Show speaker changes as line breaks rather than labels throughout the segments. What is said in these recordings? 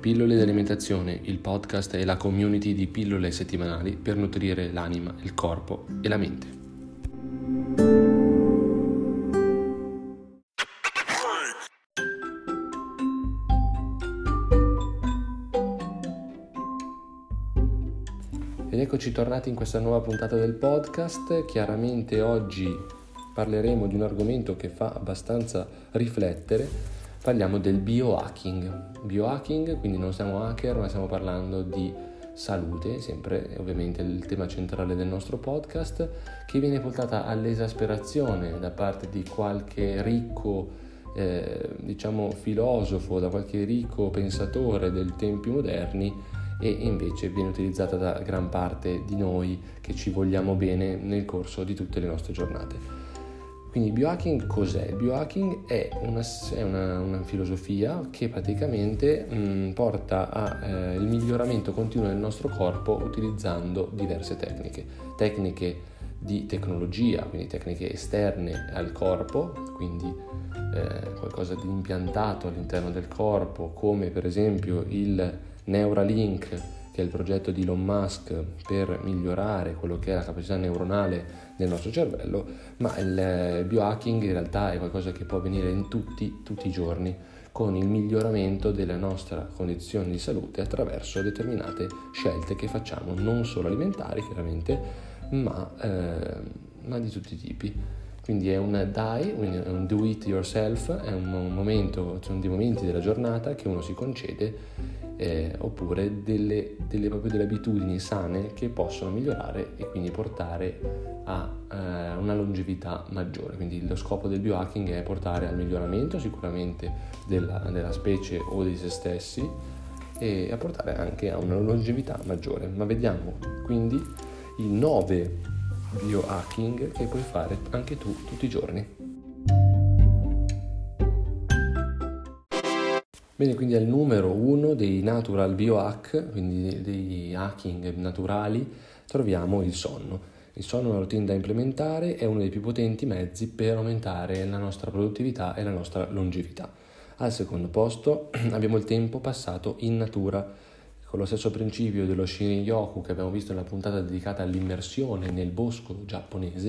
Pillole di alimentazione, il podcast e la community di pillole settimanali per nutrire l'anima, il corpo e la mente. Ed eccoci tornati in questa nuova puntata del podcast. Chiaramente oggi parleremo di un argomento che fa abbastanza riflettere parliamo del biohacking. Biohacking, quindi non siamo hacker, ma stiamo parlando di salute, sempre ovviamente il tema centrale del nostro podcast, che viene portata all'esasperazione da parte di qualche ricco, eh, diciamo, filosofo, da qualche ricco pensatore dei tempi moderni e invece viene utilizzata da gran parte di noi che ci vogliamo bene nel corso di tutte le nostre giornate. Quindi biohacking cos'è? Il biohacking è una, è una, una filosofia che praticamente mh, mm, porta al eh, miglioramento continuo del nostro corpo utilizzando diverse tecniche. Tecniche di tecnologia, quindi tecniche esterne al corpo, quindi eh, qualcosa di impiantato all'interno del corpo, come per esempio il Neuralink che è il progetto di Elon Musk per migliorare quello che è la capacità neuronale del nostro cervello, ma il biohacking in realtà è qualcosa che può avvenire in tutti, tutti i giorni con il miglioramento della nostra condizione di salute attraverso determinate scelte che facciamo, non solo alimentari chiaramente, ma, eh, ma di tutti i tipi. Quindi è un die, un do it yourself, è un momento, sono dei momenti della giornata che uno si concede eh, oppure delle, delle, proprio delle abitudini sane che possono migliorare e quindi portare a eh, una longevità maggiore. Quindi lo scopo del biohacking è portare al miglioramento sicuramente della, della specie o di se stessi e a portare anche a una longevità maggiore. Ma vediamo quindi i 9 biohacking che puoi fare anche tu tutti i giorni. Bene, quindi al numero uno dei natural biohack, quindi dei hacking naturali, troviamo il sonno. Il sonno è una routine da implementare, è uno dei più potenti mezzi per aumentare la nostra produttività e la nostra longevità. Al secondo posto abbiamo il tempo passato in natura, con lo stesso principio dello Shinrin-yoku che abbiamo visto nella puntata dedicata all'immersione nel bosco giapponese,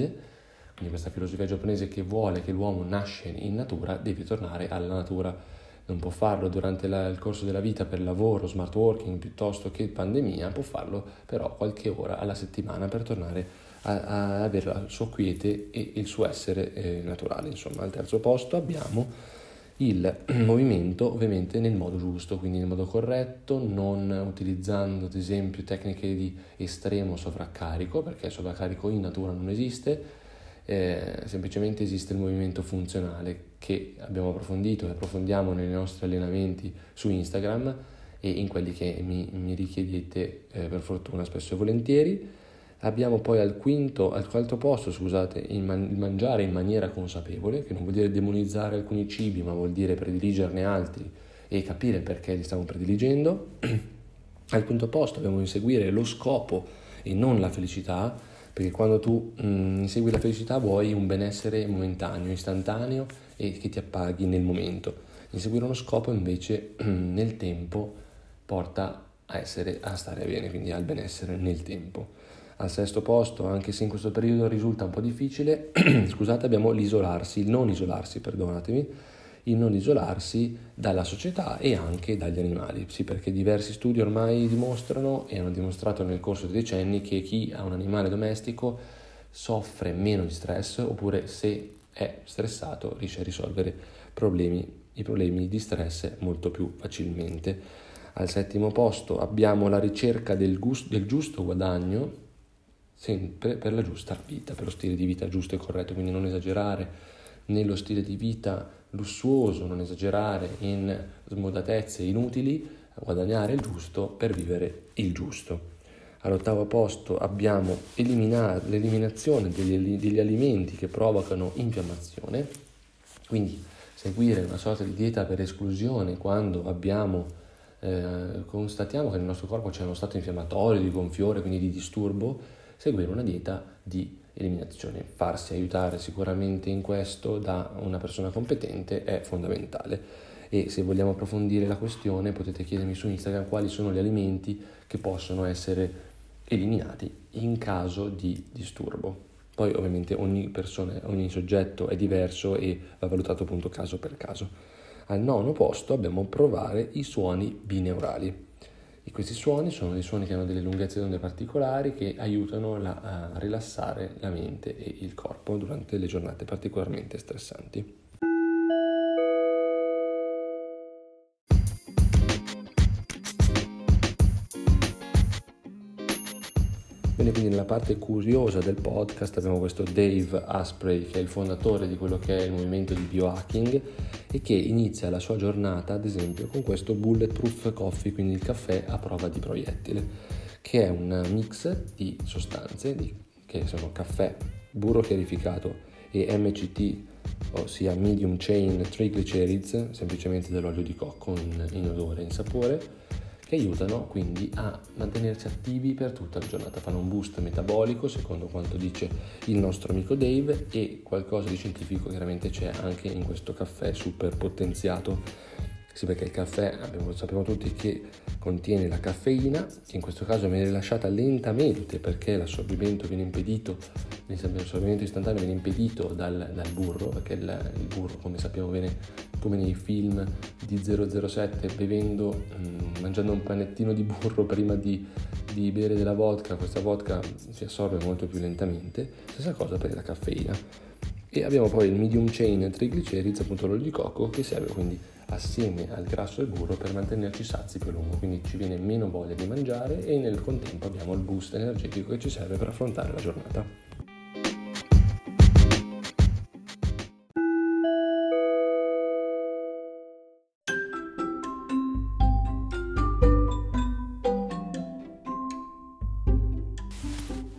quindi questa filosofia giapponese che vuole che l'uomo nasce in natura, deve tornare alla natura non può farlo durante la, il corso della vita per lavoro, smart working piuttosto che pandemia, può farlo però qualche ora alla settimana per tornare a, a avere la sua quiete e il suo essere eh, naturale. Insomma, al terzo posto abbiamo il movimento ovviamente nel modo giusto, quindi nel modo corretto, non utilizzando ad esempio tecniche di estremo sovraccarico, perché il sovraccarico in natura non esiste, eh, semplicemente esiste il movimento funzionale che abbiamo approfondito e approfondiamo nei nostri allenamenti su Instagram e in quelli che mi, mi richiedete eh, per fortuna spesso e volentieri. Abbiamo poi al quinto, al quarto posto, scusate, il, man- il mangiare in maniera consapevole, che non vuol dire demonizzare alcuni cibi, ma vuol dire prediligerne altri e capire perché li stiamo prediligendo. al quinto posto abbiamo inseguire lo scopo e non la felicità, perché quando tu mh, mm, insegui la felicità vuoi un benessere momentaneo, istantaneo e che ti appaghi nel momento. Inseguire uno scopo invece nel tempo porta a, essere, a stare bene, quindi al benessere nel tempo. Al sesto posto, anche se in questo periodo risulta un po' difficile, scusate, abbiamo l'isolarsi, il non isolarsi, perdonatemi, il non isolarsi dalla società e anche dagli animali. Sì, perché diversi studi ormai dimostrano e hanno dimostrato nel corso dei decenni che chi ha un animale domestico soffre meno di stress oppure se è stressato riesce a risolvere problemi, i problemi di stress molto più facilmente. Al settimo posto abbiamo la ricerca del, gusto, del giusto guadagno sempre per la giusta vita, per lo stile di vita giusto e corretto, quindi non esagerare nello stile di vita lussuoso, non esagerare in smodatezze inutili, guadagnare il giusto per vivere il giusto. All'ottavo posto abbiamo l'eliminazione degli, degli alimenti che provocano infiammazione, quindi seguire una sorta di dieta per esclusione quando abbiamo, eh, constatiamo che nel nostro corpo c'è uno stato infiammatorio, di gonfiore, quindi di disturbo, seguire una dieta di eliminazione. Farsi aiutare sicuramente in questo da una persona competente è fondamentale. e se vogliamo approfondire la questione potete chiedermi su Instagram quali sono gli alimenti che possono essere eliminati in caso di disturbo. Poi ovviamente ogni persona, ogni soggetto è diverso e va valutato appunto caso per caso. Al nono posto abbiamo provare i suoni bineurali. E questi suoni sono dei suoni che hanno delle lunghezze d'onde particolari che aiutano la, a rilassare la mente e il corpo durante le giornate particolarmente stressanti. Bene, quindi nella parte curiosa del podcast abbiamo questo Dave Asprey che è il fondatore di quello che è il movimento di biohacking e che inizia la sua giornata ad esempio con questo Bulletproof Coffee, quindi il caffè a prova di proiettile, che è un mix di sostanze di, che sono caffè, burro chiarificato e MCT, ossia medium chain triglycerides, semplicemente dell'olio di cocco in, in odore e in sapore che aiutano quindi a mantenersi attivi per tutta la giornata, fanno un boost metabolico secondo quanto dice il nostro amico Dave e qualcosa di scientifico chiaramente c'è anche in questo caffè super potenziato sì, perché il caffè abbiamo, sappiamo tutti che contiene la caffeina, che in questo caso viene rilasciata lentamente perché l'assorbimento viene impedito, l'assorbimento istantaneo viene impedito dal, dal burro, perché il, il, burro, come sappiamo bene, come nei film di 007, bevendo, mh, mm, mangiando un panettino di burro prima di, di bere della vodka, questa vodka si assorbe molto più lentamente, stessa cosa per la caffeina. E abbiamo poi il medium chain triglycerides, appunto l'olio di cocco, che serve quindi assieme al grasso e al burro per mantenerci sazi più a lungo, quindi ci viene meno voglia di mangiare e nel contempo abbiamo il boost energetico che ci serve per affrontare la giornata.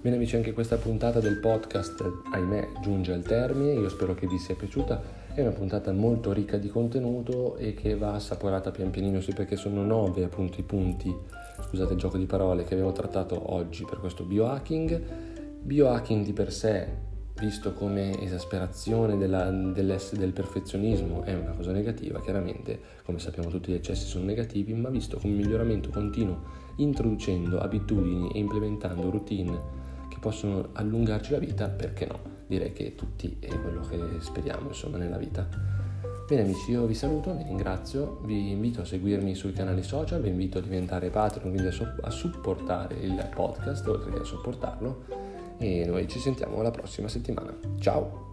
Bene amici, anche questa puntata del podcast, ahimè, giunge al termine. Io spero che vi sia piaciuta. È una puntata molto ricca di contenuto e che va assaporata pian pianino, sì, perché sono nove appunto i punti, scusate il gioco di parole, che abbiamo trattato oggi per questo biohacking. Biohacking di per sé, visto come esasperazione della, del perfezionismo, è una cosa negativa. Chiaramente, come sappiamo tutti, gli eccessi sono negativi, ma visto come miglioramento continuo, introducendo abitudini e implementando routine possono allungarci la vita, perché no? Direi che tutti è quello che speriamo insomma nella vita. Bene amici, io vi saluto, vi ringrazio, vi invito a seguirmi sui canali social, vi invito a diventare Patreon, quindi a, so- a supportare il podcast oltre che a sopportarlo e noi ci sentiamo la prossima settimana. Ciao!